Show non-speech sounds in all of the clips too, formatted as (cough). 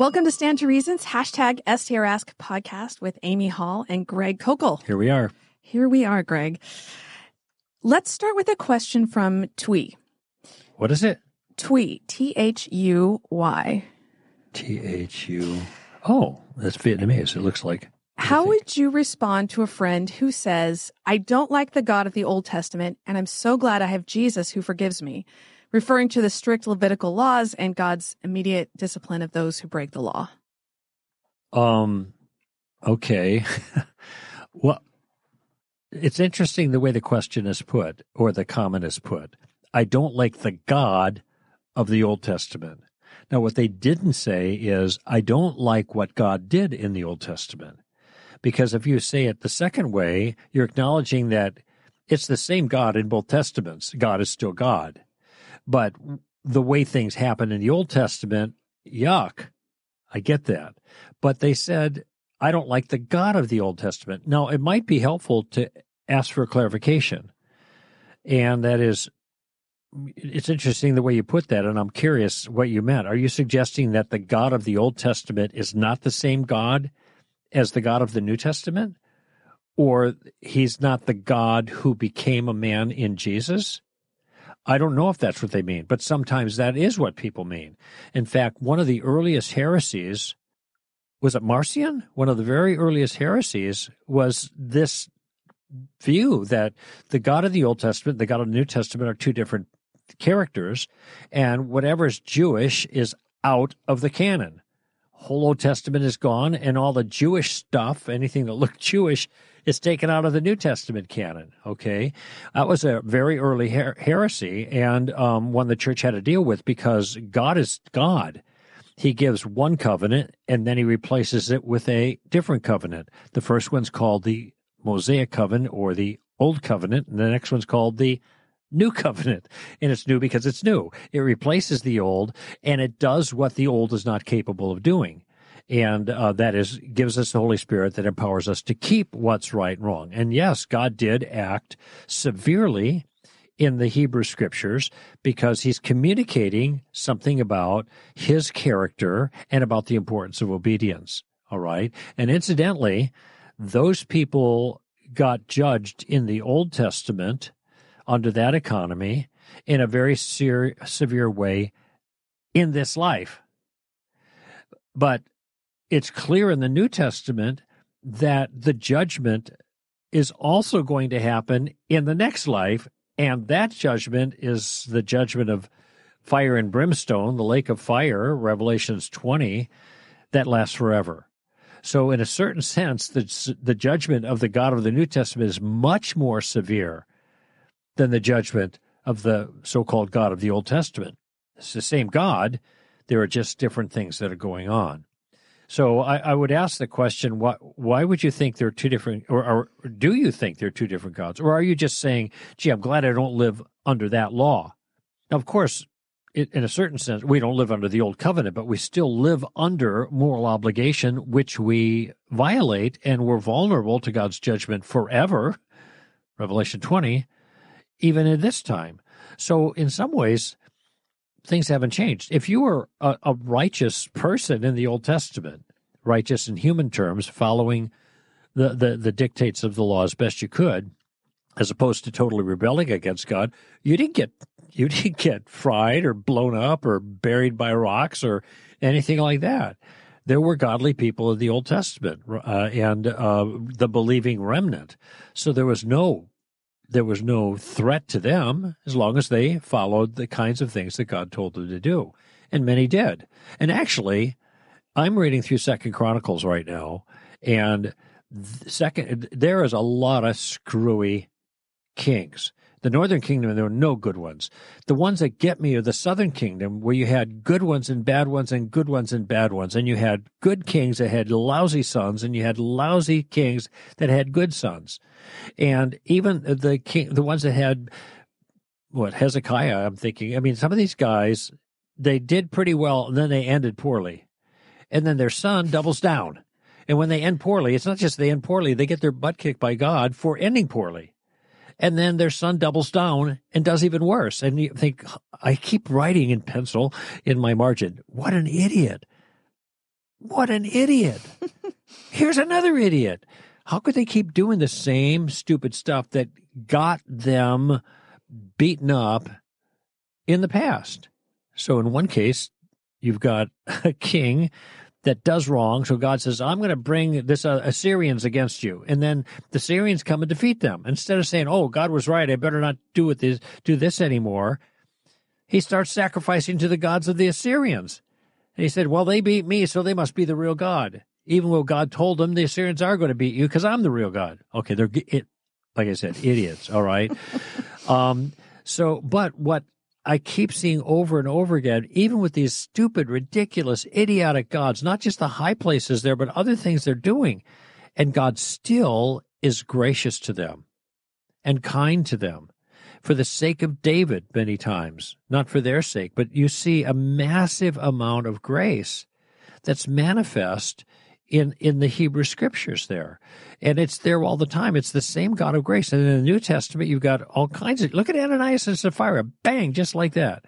Welcome to Stand to Reasons, hashtag STR Ask podcast with Amy Hall and Greg Koukl. Here we are. Here we are, Greg. Let's start with a question from Twee. What is it? Twee, T H U Y. T H U. Oh, that's Vietnamese, it looks like. How would you respond to a friend who says, I don't like the God of the Old Testament, and I'm so glad I have Jesus who forgives me? Referring to the strict Levitical laws and God's immediate discipline of those who break the law. Um, okay. (laughs) well, it's interesting the way the question is put or the comment is put. I don't like the God of the Old Testament. Now, what they didn't say is, I don't like what God did in the Old Testament. Because if you say it the second way, you're acknowledging that it's the same God in both Testaments. God is still God. But the way things happen in the Old Testament, yuck. I get that. But they said, I don't like the God of the Old Testament. Now, it might be helpful to ask for clarification. And that is, it's interesting the way you put that, and I'm curious what you meant. Are you suggesting that the God of the Old Testament is not the same God as the God of the New Testament? Or he's not the God who became a man in Jesus? I don't know if that's what they mean, but sometimes that is what people mean. In fact, one of the earliest heresies was it Marcion? One of the very earliest heresies was this view that the God of the Old Testament, the God of the New Testament are two different characters, and whatever is Jewish is out of the canon. Whole Old Testament is gone, and all the Jewish stuff, anything that looked (laughs) Jewish, is taken out of the New Testament canon. Okay, that was a very early her- heresy and um, one the church had to deal with because God is God. He gives one covenant and then he replaces it with a different covenant. The first one's called the Mosaic covenant or the Old Covenant, and the next one's called the New Covenant. And it's new because it's new. It replaces the old and it does what the old is not capable of doing and uh, that is gives us the Holy Spirit that empowers us to keep what's right and wrong. And yes, God did act severely in the Hebrew scriptures because he's communicating something about his character and about the importance of obedience. All right. And incidentally, those people got judged in the Old Testament under that economy in a very ser- severe way in this life. But it's clear in the New Testament that the judgment is also going to happen in the next life. And that judgment is the judgment of fire and brimstone, the lake of fire, Revelations 20, that lasts forever. So, in a certain sense, the, the judgment of the God of the New Testament is much more severe than the judgment of the so called God of the Old Testament. It's the same God, there are just different things that are going on. So I, I, would ask the question: why, why would you think they're two different, or, or, do you think they're two different gods, or are you just saying, "Gee, I'm glad I don't live under that law"? Now, of course, it, in a certain sense, we don't live under the old covenant, but we still live under moral obligation, which we violate, and we're vulnerable to God's judgment forever. Revelation 20, even in this time. So, in some ways, things haven't changed. If you were a, a, righteous person in the Old Testament, righteous in human terms, following the, the, the dictates of the law as best you could, as opposed to totally rebelling against God, you didn't get you (laughs) didn't get fried or blown up or buried by rocks or anything like that. There were godly people in the Old Testament uh, and uh, the believing remnant. So there was no there was no threat to them as long as they followed the kinds of things that God told them to do. And many did. And actually, I'm reading through Second Chronicles right now, and second there is a lot of screwy kings. The northern kingdom, there were no good ones. The ones that get me are the southern kingdom, where you had good ones and bad ones and good ones and bad ones. And you had good kings that had lousy sons, and you had lousy kings that had good sons. And even the king, the ones that had what Hezekiah, I'm thinking, I mean, some of these guys, they did pretty well, and then they ended poorly. And then their son doubles down. And when they end poorly, it's not just they end poorly, they get their butt kicked by God for ending poorly and then their son doubles down and does even worse. And you think, I keep writing in pencil in my margin, what an idiot. What an idiot. (laughs) Here's another idiot. How could they keep doing the same stupid stuff that got them beaten up in the past? So, in one case, you've got a king that does wrong. So God says, I'm going to bring this uh, Assyrians against you. And then the Syrians come and defeat them. Instead of saying, oh, God was right. I better not do this, do this anymore. He starts sacrificing to the gods of the Assyrians. And he said, well, they beat me, so they must be the real God. Even though God told them the Assyrians are going to beat you because I'm the real God. Okay. They're, it, like I said, idiots. All right. (laughs) um, so, but what I keep seeing over and over again, even with these stupid, ridiculous, idiotic gods, not just the high places there, but other things they're doing. And God still is gracious to them and kind to them for the sake of David many times, not for their sake, but you see a massive amount of grace that's manifest in in the Hebrew scriptures there. And it's there all the time. It's the same God of grace. And in the New Testament, you've got all kinds of look at Ananias and Sapphira, bang, just like that.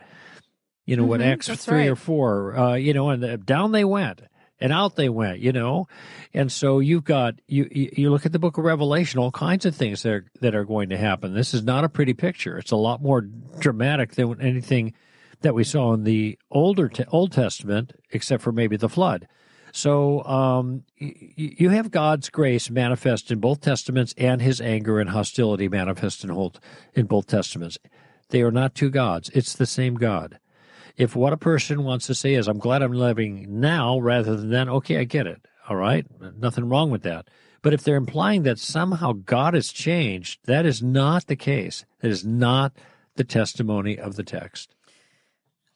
You know, mm-hmm, what Acts three right. or four, uh, you know, and down they went and out they went, you know. And so you've got you you look at the book of Revelation, all kinds of things that are, that are going to happen. This is not a pretty picture. It's a lot more dramatic than anything that we saw in the older Old Testament, except for maybe the flood. So um, you have God's grace manifest in both testaments and his anger and hostility manifest in, in both testaments. They are not two gods, it's the same God. If what a person wants to say is, I'm glad I'm living now rather than then, okay, I get it. All right. Nothing wrong with that. But if they're implying that somehow God has changed, that is not the case. That is not the testimony of the text.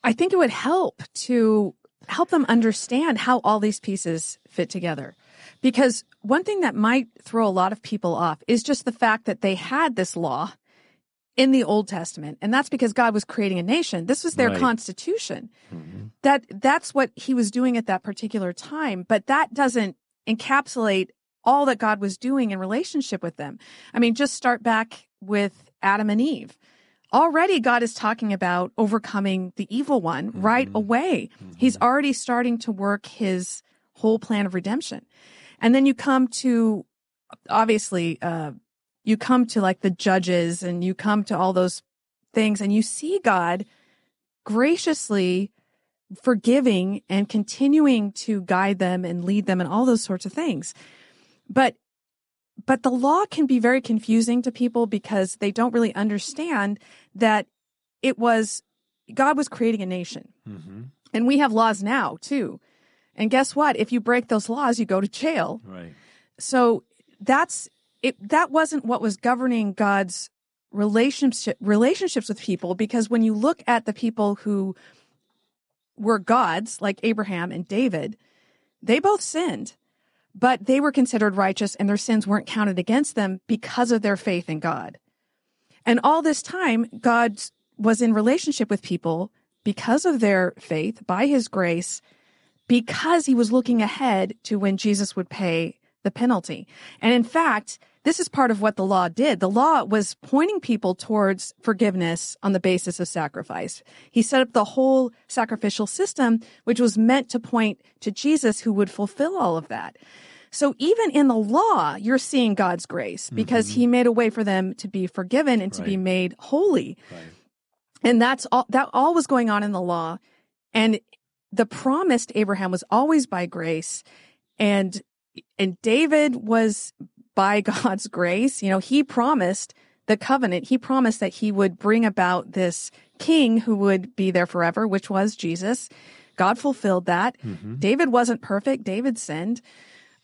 I think it would help to help them understand how all these pieces fit together. Because one thing that might throw a lot of people off is just the fact that they had this law in the Old Testament. And that's because God was creating a nation. This was their right. constitution. Mm-hmm. That that's what he was doing at that particular time, but that doesn't encapsulate all that God was doing in relationship with them. I mean, just start back with Adam and Eve already God is talking about overcoming the evil one mm-hmm. right away. Mm-hmm. He's already starting to work his whole plan of redemption. And then you come to, obviously, uh, you come to like the judges and you come to all those things and you see God graciously forgiving and continuing to guide them and lead them and all those sorts of things. But but the law can be very confusing to people because they don't really understand that it was God was creating a nation. Mm-hmm. And we have laws now too. And guess what? If you break those laws, you go to jail. Right. So that's it that wasn't what was governing God's relationship relationships with people because when you look at the people who were gods like Abraham and David, they both sinned but they were considered righteous and their sins weren't counted against them because of their faith in God. And all this time, God was in relationship with people because of their faith, by his grace, because he was looking ahead to when Jesus would pay the penalty. And in fact, this is part of what the law did. The law was pointing people towards forgiveness on the basis of sacrifice. He set up the whole sacrificial system, which was meant to point to Jesus who would fulfill all of that. So even in the law, you're seeing God's grace because mm-hmm. he made a way for them to be forgiven and to be made holy. Right. And that's all, that all was going on in the law. And the promise to Abraham was always by grace. And, and David was by (laughs) God's grace. You know, he promised the covenant. He promised that he would bring about this king who would be there forever, which was Jesus. God fulfilled that. Mm-hmm. David wasn't perfect. David sinned.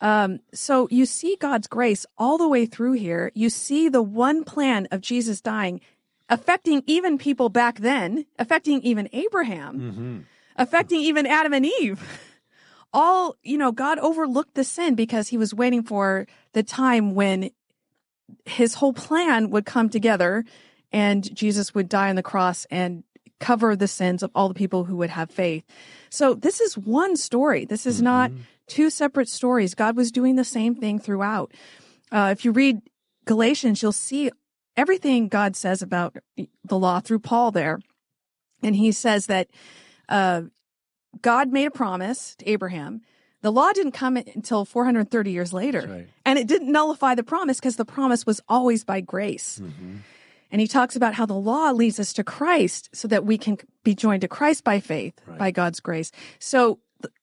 Um, so you see God's grace all the way through here. You see the one plan of Jesus dying affecting even people back then, affecting even Abraham, mm-hmm. affecting even Adam and Eve. (laughs) All, you know, God overlooked the sin because he was waiting for the time when his whole plan would come together and Jesus would die on the cross and cover the sins of all the people who would have faith. So this is one story. This is mm-hmm. not two separate stories. God was doing the same thing throughout. Uh, if you read Galatians, you'll see everything God says about the law through Paul there. And he says that uh, God made a promise to Abraham The law didn't come until 430 years later. Right. And it didn't nullify the promise because the promise was always by grace. Mm-hmm. And he talks about how the law leads us to Christ so that we can be joined to Christ by faith, Right. by God's grace. So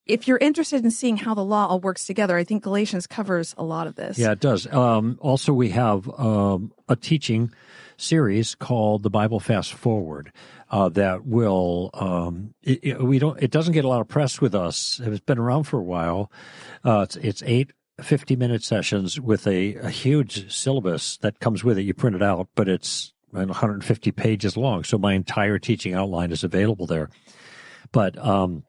if you're interested in seeing how the law all works together, I think Galatians covers a lot of this. Yeah, it does. Um, also, we have um, a teaching series called the Bible Fast Forward uh, that will. Um, it, it- we don't. It doesn't get a lot of press with us. It's been around for a while. Uh, it's, it's eight 50 minute sessions with a, a huge syllabus that comes with it. You print it out, but it's 150 pages long. So my entire teaching outline is available there. But um,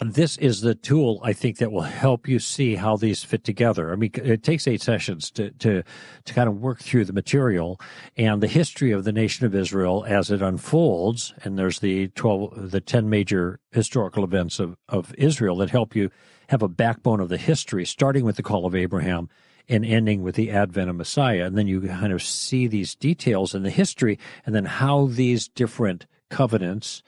this is the tool I think that will help you see how these fit together. I mean, it takes eight sessions to to to kind of work through the material and the history of the nation of Israel as it unfolds. And there's the twelve, the ten major historical events of of Israel that help you have a backbone of the history, starting with the call of Abraham and ending with the advent of Messiah. And then you kind of see these details in the history, and then how these different covenants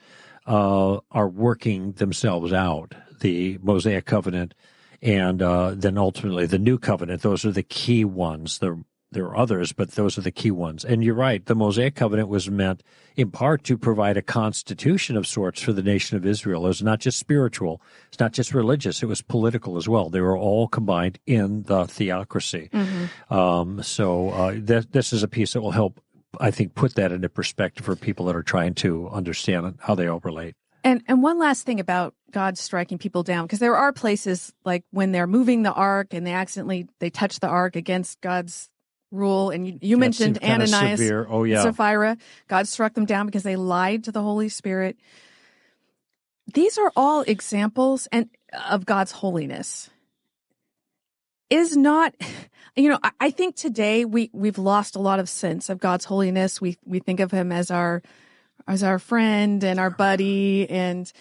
uh, are working themselves out. The Mosaic covenant, and uh, then ultimately the new covenant. Those are the key ones. There, there are others, but those are the key ones. And you're right. The Mosaic covenant was meant in part to provide a constitution of sorts for the nation of Israel. It was not just spiritual. It's not just religious. It was political as well. They were all combined in the theocracy. Um, so uh, th- this is a piece that will help, I think, put that into perspective for people that are trying to understand how they all relate. And and one last thing about God striking people down, because there are places like when they're moving the ark and they accidentally they touch the ark against God's rule. And you, you mentioned Ananias, severe. Oh yeah, Sapphira. God struck them down because they lied to the Holy Spirit. These are all examples and of God's holiness. Is not, you know, I, I think today we we've lost a lot of sense of God's holiness. We we think of Him as our as our friend and our buddy, and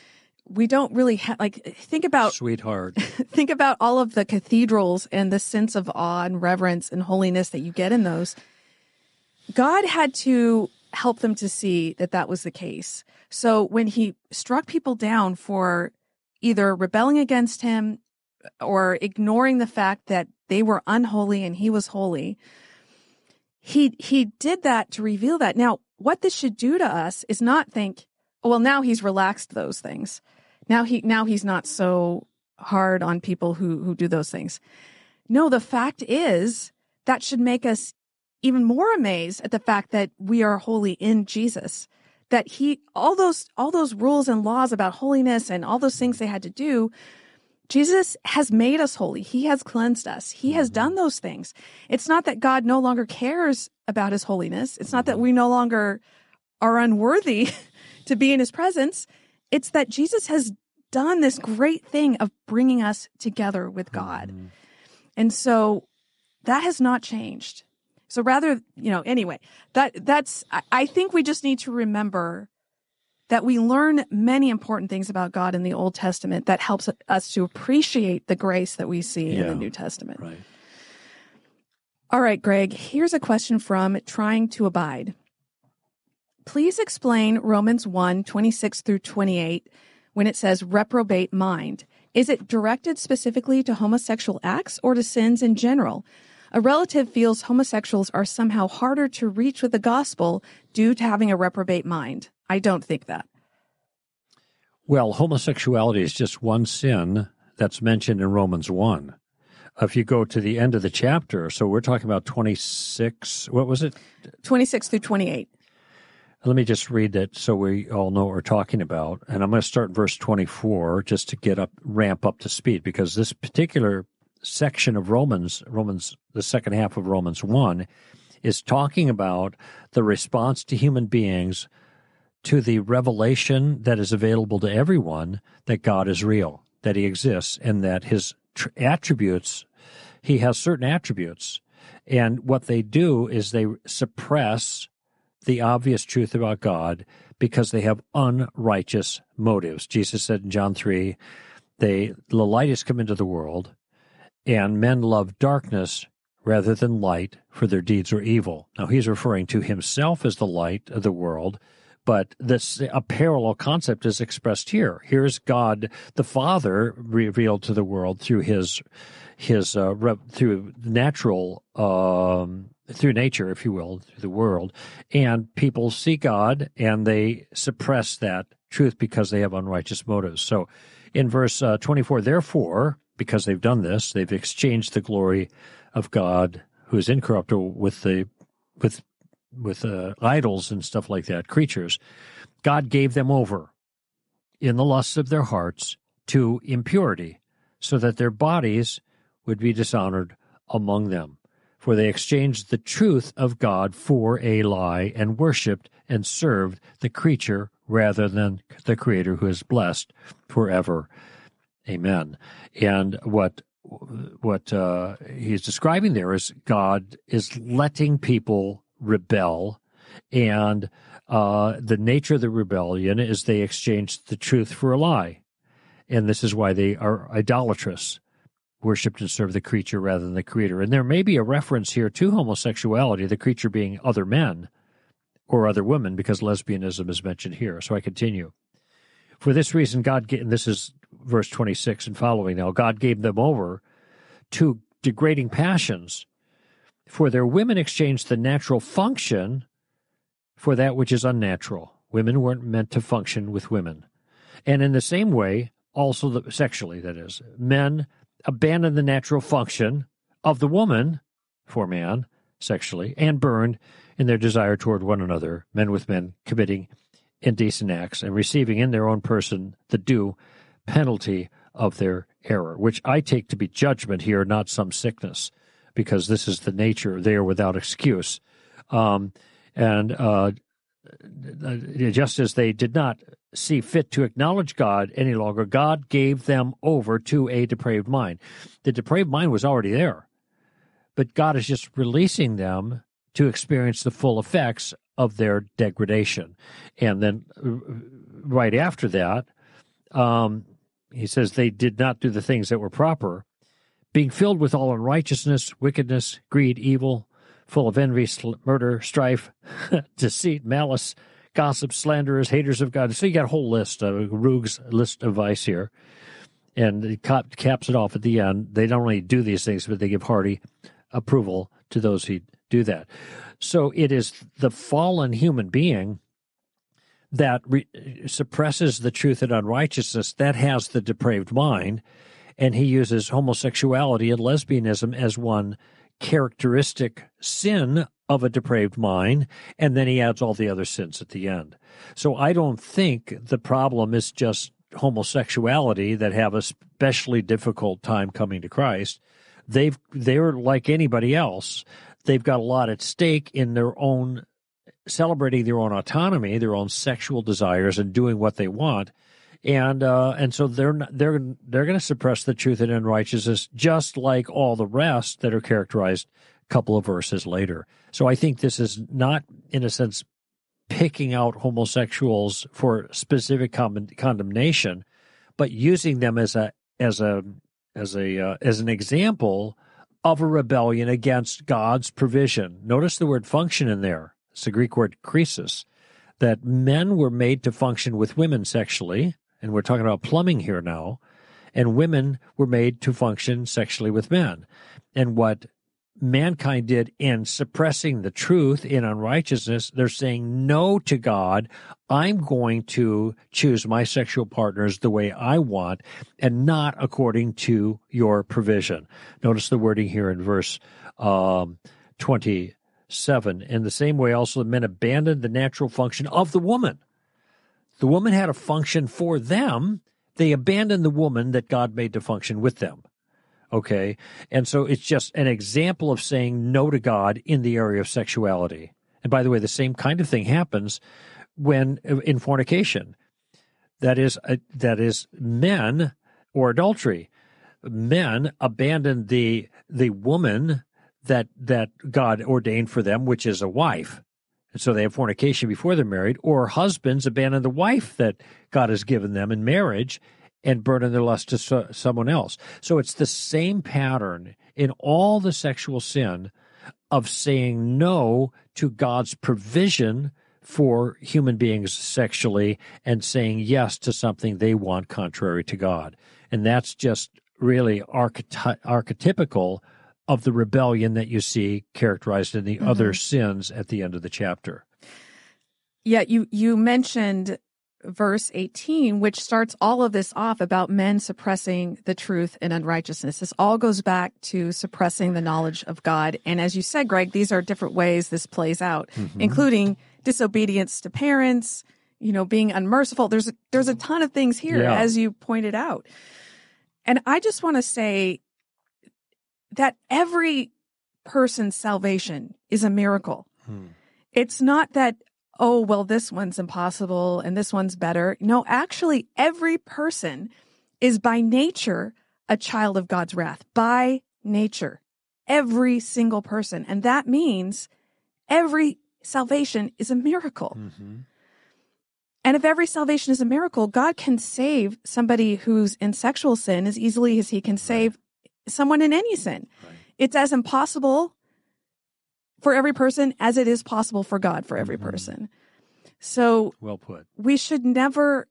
we don't really have like think about sweetheart. (laughs) think about all of the cathedrals and the sense of awe and reverence and holiness that you get in those. God had to help them to see that that was the case. So when he struck people down for either rebelling against him or ignoring the fact that they were unholy and he was holy, he he did that to reveal that. Now, what this should do to us is not think, oh, well, now he's relaxed those things. Now he now he's not so hard on people who who do those things. No, the fact is that should make us even more amazed at the fact that we are holy in Jesus. That he all those all those rules and laws about holiness and all those things they had to do, Jesus has made us holy. He has cleansed us. He has mm-hmm. done those things. It's not that God no longer cares about his holiness. It's not that we no longer are unworthy (laughs) to be in his presence. It's that Jesus has done this great thing of bringing us together with God. Mm-hmm. And so that has not changed. So rather, you know, anyway, that that's I, I think we just need to remember that we learn many important things about God in the Old Testament that helps us to appreciate the grace that we see in the New Testament. Right. All right, Greg, here's a question from Trying to Abide. Please explain Romans 1 26 through 28 when it says reprobate mind. Is it directed specifically to homosexual acts or to sins in general? A relative feels homosexuals are somehow harder to reach with the gospel due to having a reprobate mind. I don't think that. Well, homosexuality is just one sin that's mentioned in Romans 1. If you go to the end of the chapter, so we're talking about 26, what was it? 26 through 28. Let me just read that so we all know what we're talking about. And I'm going to start verse 24 just to get up, ramp up to speed, because this particular section of Romans, Romans, the second half of Romans 1, is talking about the response to human beings to the revelation that is available to everyone that God is real, that He exists, and that His tr- attributes, He has certain attributes. And what they do is they suppress the obvious truth about God because they have unrighteous motives. Jesus said in John 3, they, the light has come into the world, and men love darkness rather than light, for their deeds were evil. Now he's referring to himself as the light of the world, But this a parallel concept is expressed here. Here's God the Father revealed to the world through his his uh, through natural um, through nature, if you will, through the world, and people see God and they suppress that truth because they have unrighteous motives. So, in verse uh, twenty four, therefore, because they've done this, they've exchanged the glory of God, who is incorruptible, with the with with uh, idols and stuff like that, creatures. God gave them over in the lusts of their hearts to impurity, so that their bodies would be dishonored among them. For they exchanged the truth of God for a lie and worshipped and served the creature rather than the Creator who is blessed forever. Amen. And what what uh, he's describing there is God is letting people rebel, and uh, the nature of the rebellion is they exchanged the truth for a lie, and this is why they are idolatrous worshipped and served the creature rather than the creator. And there may be a reference here to homosexuality, the creature being other men or other women, because lesbianism is mentioned here. So I continue. For this reason, God and this is verse 26 and following now, God gave them over to degrading passions. For their women exchanged the natural function for that which is unnatural. Women weren't meant to function with women. And in the same way, also the, sexually, that is, men abandoned the natural function of the woman for man sexually and burned in their desire toward one another, men with men committing indecent acts and receiving in their own person the due penalty of their error, which I take to be judgment here, not some sickness, because this is the nature. They are without excuse. Um, and uh, just as they did not see fit to acknowledge God any longer, God gave them over to a depraved mind. The depraved mind was already there, but God is just releasing them to experience the full effects of their degradation. And then uh, right after that, um, he says they did not do the things that were proper, being filled with all unrighteousness, wickedness, greed, evil, full of envy, murder, strife, (laughs) deceit, malice gossip, slanderers, haters of God. So you got a whole list, of Rugg's list of vice here. And it caps it off at the end. They don't only do these things, but they give hearty approval to those who do that. So it is the fallen human being that re- suppresses the truth and unrighteousness that has the depraved mind. And he uses homosexuality and lesbianism as one characteristic sin of a depraved mind, and then he adds all the other sins at the end. So I don't think the problem is just homosexuality that have a especially difficult time coming to Christ. They've they're like anybody else. They've got a lot at stake in their own celebrating their own autonomy, their own sexual desires, and doing what they want. And uh, and so they're not, they're they're going to suppress the truth and unrighteousness just like all the rest that are characterized a couple of verses later. So I think this is not, in a sense, picking out homosexuals for specific con- condemnation, but using them as a as a as a uh, as an example of a rebellion against God's provision. Notice the word function in there. It's the Greek word chresis. That men were made to function with women sexually, and we're talking about plumbing here now, and women were made to function sexually with men. And what mankind did in suppressing the truth in unrighteousness, they're saying no to God. I'm going to choose my sexual partners the way I want and not according to your provision. Notice the wording here in verse um, 27. In the same way, also, the men abandoned the natural function of the woman. The woman had a function for them. They abandoned the woman that God made to function with them. Okay. And so it's just an example of saying no to God in the area of sexuality. And by the way, the same kind of thing happens when in fornication. That is, uh, that is men or adultery. Men abandon the, the woman that, that God ordained for them, which is a wife. And so they have fornication before they're married, or husbands abandon the wife that God has given them in marriage and burden their lust to so, someone else. So it's the same pattern in all the sexual sin of saying no to God's provision for human beings sexually and saying yes to something they want contrary to God. And that's just really archety- archetypical of the rebellion that you see characterized in the mm-hmm. other sins at the end of the chapter. Yeah, you you mentioned verse 18, which starts all of this off about men suppressing the truth and unrighteousness. This all goes back to suppressing the knowledge of God. And as you said, Greg, these are different ways this plays out, mm-hmm. including disobedience to parents, you know, being unmerciful. There's there's a ton of things here, yeah. as you pointed out. And I just want to say that every person's salvation is a miracle. Hmm. It's not that oh, well, this one's impossible and this one's better. No, actually, every person is by nature a child of God's wrath, by nature. Every single person. And that means every salvation is a miracle. Mm-hmm. And if every salvation is a miracle, God can save somebody who's in sexual sin as easily as he can save. Someone in any sin. Right. It's as impossible for every person as it is possible for God for every mm-hmm. person. So well put. We should never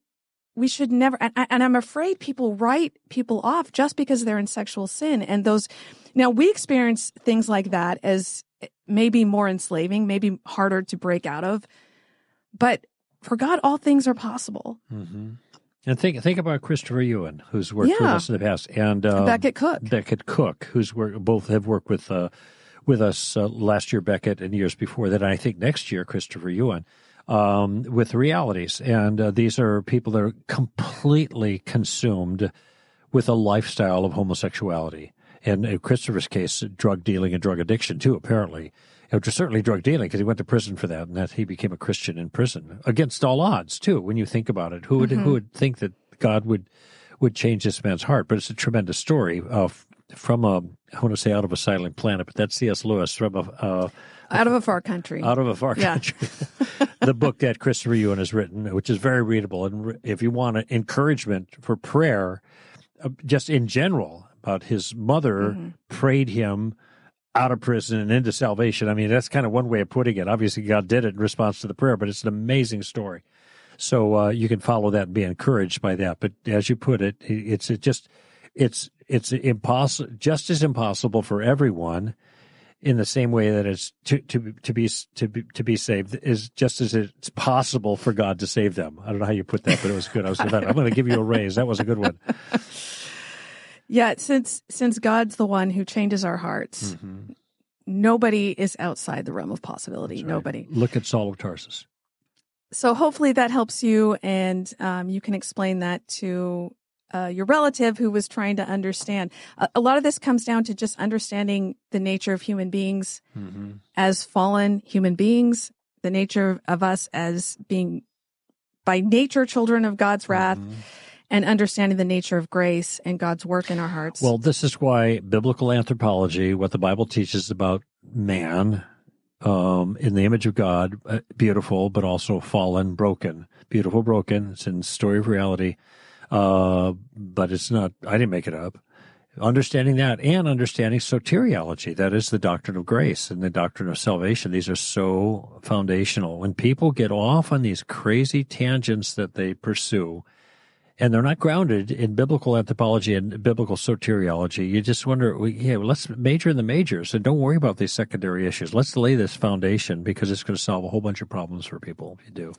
we should never and, and, I'm afraid people write people off just because they're in sexual sin and those now we experience things like that as maybe more enslaving, maybe harder to break out of. But for God all things are possible. Mm-hmm. And think think about Christopher Yuan, who's worked yeah. with us in the past, and um, Beckett Cook. Beckett Cook, who's worked, both have worked with uh, with us uh, last year, Beckett, and years before that. And I think next year, Christopher Yuan. um, with realities. And uh, these are people that are completely consumed with a lifestyle of homosexuality. And in Christopher's case, drug dealing and drug addiction, too, apparently. It was certainly drug dealing because he went to prison for that, and that he became a Christian in prison against all odds, too. When you think about it, who would mm-hmm. who would think that God would would change this man's heart? But it's a tremendous story of from a I want to say out of a silent planet, but that's C.S. Lewis from a uh, out of a far country. Out of a far yeah. country. (laughs) the book that Christopher Yuan has written, which is very readable, and if you want encouragement for prayer, uh, just in general, about his mother mm-hmm. prayed him out of prison and into salvation. I mean, that's kind of one way of putting it. Obviously, God did it in response to the prayer, but it's an amazing story. So uh, you can follow that and be encouraged by that. But as you put it, it's it just it's it's impossible, just as impossible for everyone. In the same way that it's to, to to be to be to be saved is just as it's possible for God to save them. I don't know how you put that, but it was good. I was (laughs) I'm going to give you a raise. That was a good one. Yeah, since since God's the one who changes our hearts, mm-hmm. nobody is outside the realm of possibility. Right. Nobody. Look at Saul of Tarsus. So hopefully that helps you, and um, you can explain that to uh, your relative who was trying to understand. A, a, lot of this comes down to just understanding the nature of human beings mm-hmm. as fallen human beings, the nature of us as being by nature children of God's wrath. Mm-hmm. And understanding the nature of grace and God's work in our hearts. Well, this is why biblical anthropology, what the Bible teaches about man, um, in the image of God, uh, beautiful, but also fallen, broken. Beautiful, broken. It's in Story of Reality. Uh, but it's not, I didn't make it up. Understanding that and understanding soteriology, that is the doctrine of grace and the doctrine of salvation. These are so foundational. When people get off on these crazy tangents that they pursue, and they're not grounded in biblical anthropology and biblical soteriology. You just wonder, yeah, let's major in the majors and don't worry about these secondary issues. Let's lay this foundation because it's going to solve a whole bunch of problems for people if you do.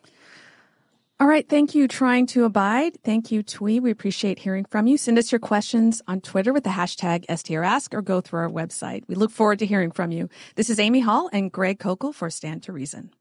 All right. Thank you, Trying to Abide. Thank you, Twee. We appreciate hearing from you. Send us your questions on Twitter with the hashtag STRask or go through our website. We look forward to hearing from you. This is Amy Hall and Greg Koukl for Stand to Reason.